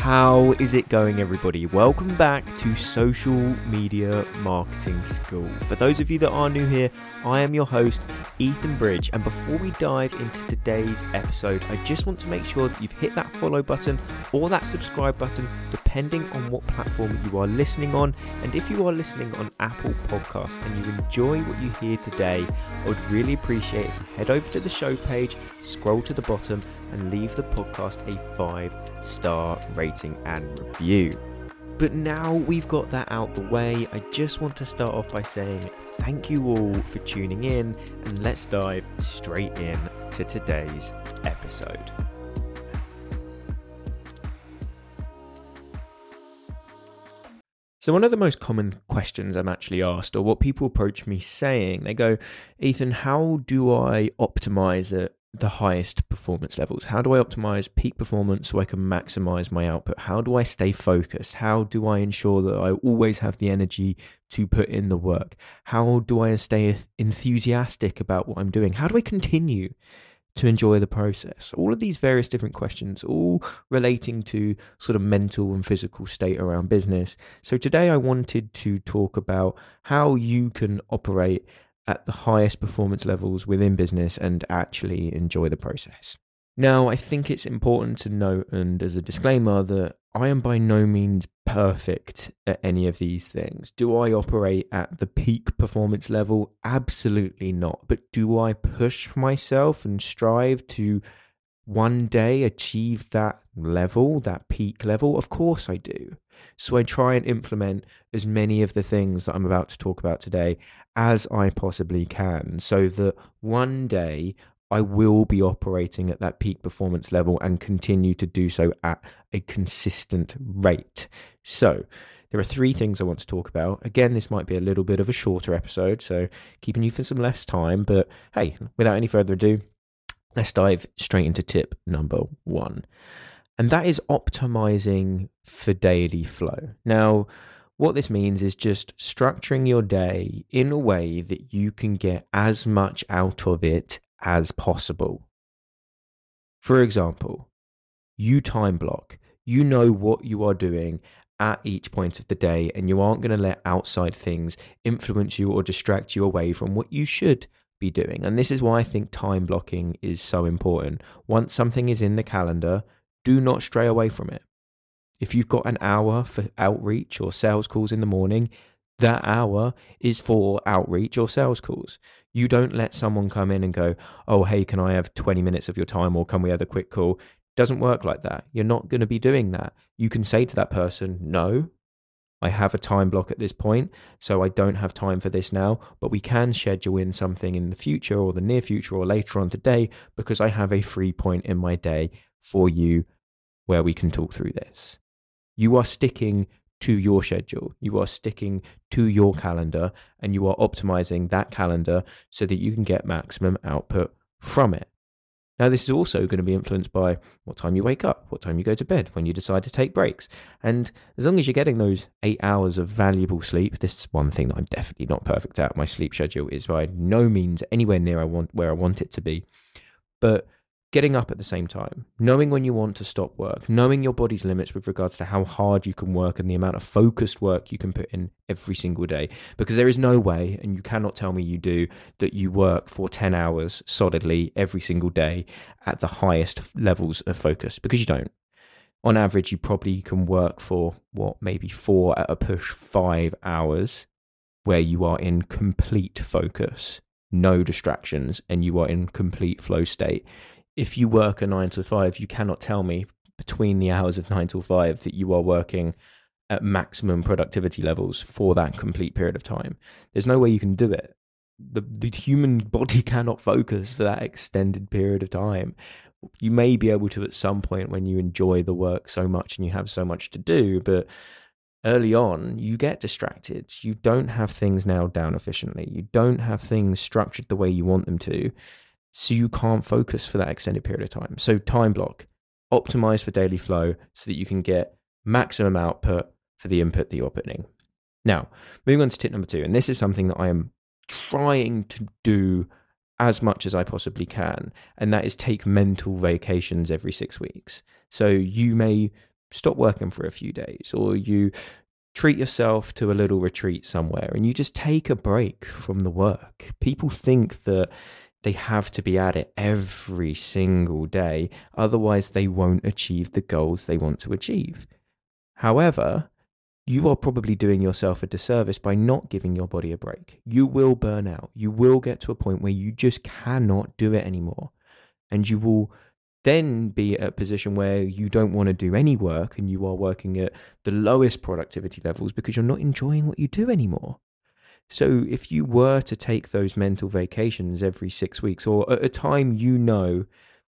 How is it going, everybody? Welcome back to Social Media Marketing School. For those of you that are new here, I am your host, Ethan Bridge. And before we dive into today's episode, I just want to make sure that you've hit that follow button or that subscribe button, depending on what platform you are listening on. And if you are listening on Apple Podcasts and you enjoy what you hear today, I would really appreciate if you head over to the show page, scroll to the bottom, and leave the podcast a five star rating and review. But now we've got that out the way, I just want to start off by saying thank you all for tuning in and let's dive straight in to today's episode. So, one of the most common questions I'm actually asked, or what people approach me saying, they go, Ethan, how do I optimize at the highest performance levels? How do I optimize peak performance so I can maximize my output? How do I stay focused? How do I ensure that I always have the energy to put in the work? How do I stay enthusiastic about what I'm doing? How do I continue to enjoy the process? All of these various different questions, all relating to sort of mental and physical state around business. So today I wanted to talk about how you can operate at the highest performance levels within business and actually enjoy the process. Now, I think it's important to note, and as a disclaimer, that I am by no means perfect at any of these things. Do I operate at the peak performance level? Absolutely not. But do I push myself and strive to one day achieve that level, that peak level? Of course I do. So I try and implement as many of the things that I'm about to talk about today as I possibly can so that one day I will be operating at that peak performance level and continue to do so at a consistent rate. So, there are three things I want to talk about. Again, this might be a little bit of a shorter episode, so keeping you for some less time. But hey, without any further ado, let's dive straight into tip number one. And that is optimizing for daily flow. Now, what this means is just structuring your day in a way that you can get as much out of it as possible. For example, you time block, you know what you are doing at each point of the day, and you aren't going to let outside things influence you or distract you away from what you should be doing. And this is why I think time blocking is so important. Once something is in the calendar, do not stray away from it. If you've got an hour for outreach or sales calls in the morning, that hour is for outreach or sales calls. You don't let someone come in and go, oh, hey, can I have 20 minutes of your time or can we have a quick call? Doesn't work like that. You're not going to be doing that. You can say to that person, no, I have a time block at this point, so I don't have time for this now, but we can schedule in something in the future or the near future or later on today because I have a free point in my day for you where we can talk through this. You are sticking to your schedule. You are sticking to your calendar and you are optimizing that calendar so that you can get maximum output from it. Now, this is also going to be influenced by what time you wake up, what time you go to bed, when you decide to take breaks. And as long as you're getting those eight hours of valuable sleep, this is one thing that I'm definitely not perfect at. My sleep schedule is by no means anywhere near I want where I want it to be. But getting up at the same time, knowing when you want to stop work, knowing your body's limits with regards to how hard you can work and the amount of focused work you can put in every single day. Because there is no way, and you cannot tell me you do, that you work for 10 hours solidly every single day at the highest levels of focus, because you don't. On average, you probably can work for what, maybe four at a push, five hours where you are in complete focus no distractions and you are in complete flow state if you work a nine to five, you cannot tell me between the hours of nine till five that you are working at maximum productivity levels for that complete period of time. There's no way you can do it. The, the human body cannot focus for that extended period of time. You may be able to at some point when you enjoy the work so much and you have so much to do, but early on, you get distracted. You don't have things nailed down efficiently. You don't have things structured the way you want them to so you can't focus for that extended period of time. So time block, optimize for daily flow so that you can get maximum output for the input that you're putting. Now, moving on to tip number two, and this is something that I am trying to do as much as I possibly can, and that is take mental vacations every six weeks. So you may stop working for a few days or you treat yourself to a little retreat somewhere and you just take a break from the work. People think that they have to be at it every single day, otherwise, they won't achieve the goals they want to achieve. However, you are probably doing yourself a disservice by not giving your body a break. You will burn out. You will get to a point where you just cannot do it anymore. And you will then be at a position where you don't want to do any work and you are working at the lowest productivity levels because you're not enjoying what you do anymore. So, if you were to take those mental vacations every six weeks or at a time you know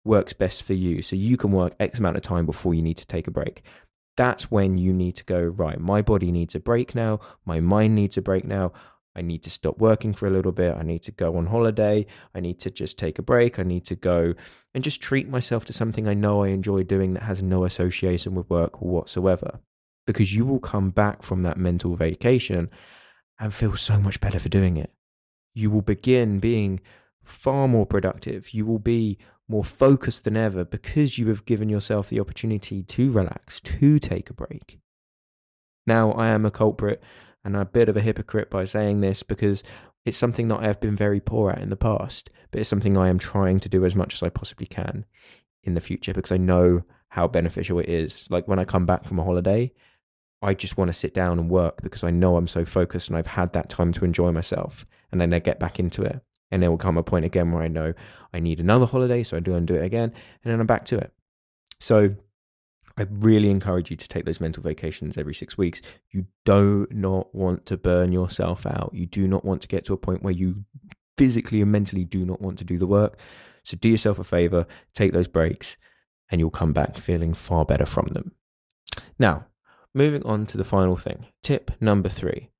works best for you, so you can work X amount of time before you need to take a break, that's when you need to go, right, my body needs a break now, my mind needs a break now. I need to stop working for a little bit. I need to go on holiday. I need to just take a break. I need to go and just treat myself to something I know I enjoy doing that has no association with work whatsoever. Because you will come back from that mental vacation and feel so much better for doing it. You will begin being far more productive. You will be more focused than ever because you have given yourself the opportunity to relax, to take a break. Now, I am a culprit and a bit of a hypocrite by saying this because it's something that I have been very poor at in the past, but it's something I am trying to do as much as I possibly can in the future because I know how beneficial it is. Like when I come back from a holiday, I just want to sit down and work because I know I'm so focused and I've had that time to enjoy myself. And then I get back into it. And there will come a point again where I know I need another holiday. So I do and do it again. And then I'm back to it. So I really encourage you to take those mental vacations every six weeks. You do not want to burn yourself out. You do not want to get to a point where you physically and mentally do not want to do the work. So do yourself a favor, take those breaks, and you'll come back feeling far better from them. Now, moving on to the final thing. Tip number three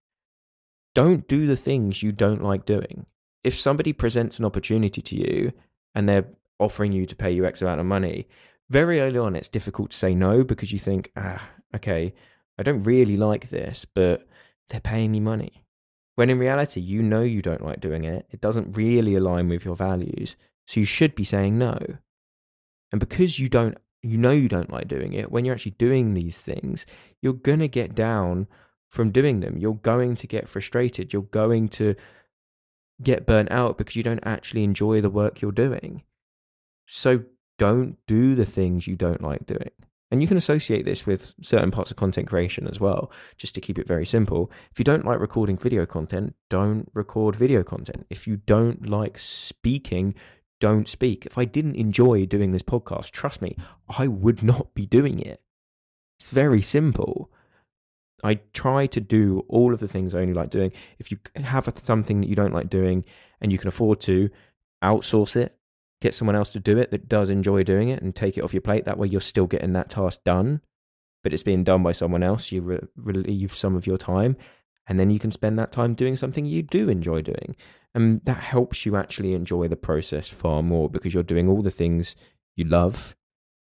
don't do the things you don't like doing. If somebody presents an opportunity to you and they're offering you to pay you X amount of money, very early on, it's difficult to say no because you think, ah, okay, I don't really like this, but they're paying me money. When in reality, you know you don't like doing it. It doesn't really align with your values. So you should be saying no. And because you don't, you know you don't like doing it, when you're actually doing these things, you're going to get down from doing them. You're going to get frustrated. You're going to get burnt out because you don't actually enjoy the work you're doing. So don't do the things you don't like doing. And you can associate this with certain parts of content creation as well, just to keep it very simple. If you don't like recording video content, don't record video content. If you don't like speaking, don't speak. If I didn't enjoy doing this podcast, trust me, I would not be doing it. It's very simple. I try to do all of the things I only like doing. If you have something that you don't like doing and you can afford to, outsource it get someone else to do it that does enjoy doing it and take it off your plate. That way, you're still getting that task done, but it's being done by someone else. You re- relieve some of your time, and then you can spend that time doing something you do enjoy doing. And that helps you actually enjoy the process far more because you're doing all the things you love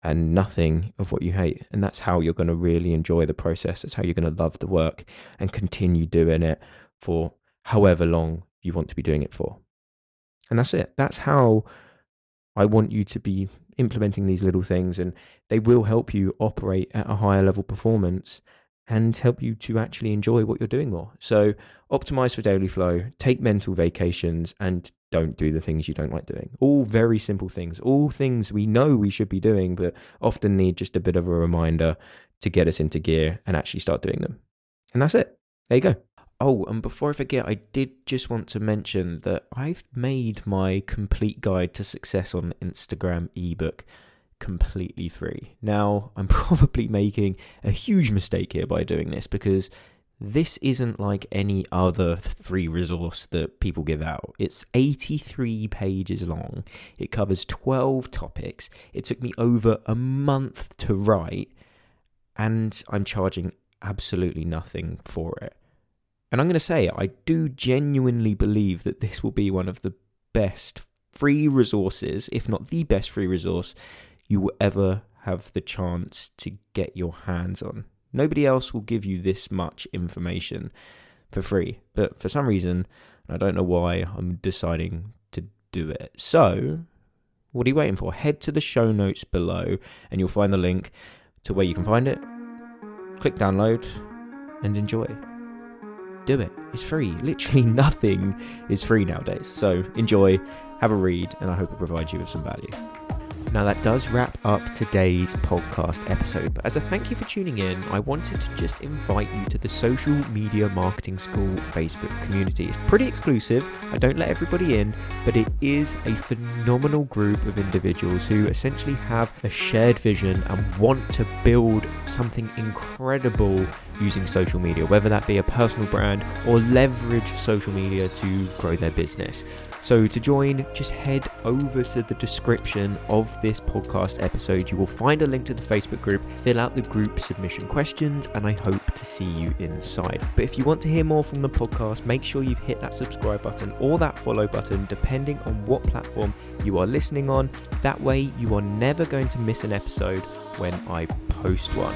and nothing of what you hate. And that's how you're going to really enjoy the process. That's how you're going to love the work and continue doing it for however long you want to be doing it for. And that's it. That's how I want you to be implementing these little things, and they will help you operate at a higher level performance and help you to actually enjoy what you're doing more. So, optimize for daily flow, take mental vacations, and don't do the things you don't like doing. All very simple things, all things we know we should be doing, but often need just a bit of a reminder to get us into gear and actually start doing them. And that's it. There you go. Oh, and before I forget, I did just want to mention that I've made my complete guide to success on Instagram ebook completely free. Now, I'm probably making a huge mistake here by doing this because this isn't like any other free resource that people give out. It's 83 pages long. It covers 12 topics. It took me over a month to write, and I'm charging absolutely nothing for it. And I'm going to say, I do genuinely believe that this will be one of the best free resources, if not the best free resource, you will ever have the chance to get your hands on. Nobody else will give you this much information for free. But for some reason, I don't know why, I'm deciding to do it. So, what are you waiting for? Head to the show notes below and you'll find the link to where you can find it click download and enjoy. Do it. It's free. Literally nothing is free nowadays. So enjoy, have a read, and I hope it provides you with some value. Now, that does wrap up today's podcast episode. But as a thank you for tuning in, I wanted to just invite you to the Social Media Marketing School Facebook community. It's pretty exclusive. I don't let everybody in, but it is a phenomenal group of individuals who essentially have a shared vision and want to build something incredible using social media, whether that be a personal brand or leverage social media to grow their business. So, to join, just head over to the description of this podcast episode. You will find a link to the Facebook group, fill out the group submission questions, and I hope to see you inside. But if you want to hear more from the podcast, make sure you've hit that subscribe button or that follow button, depending on what platform you are listening on. That way, you are never going to miss an episode when I post one.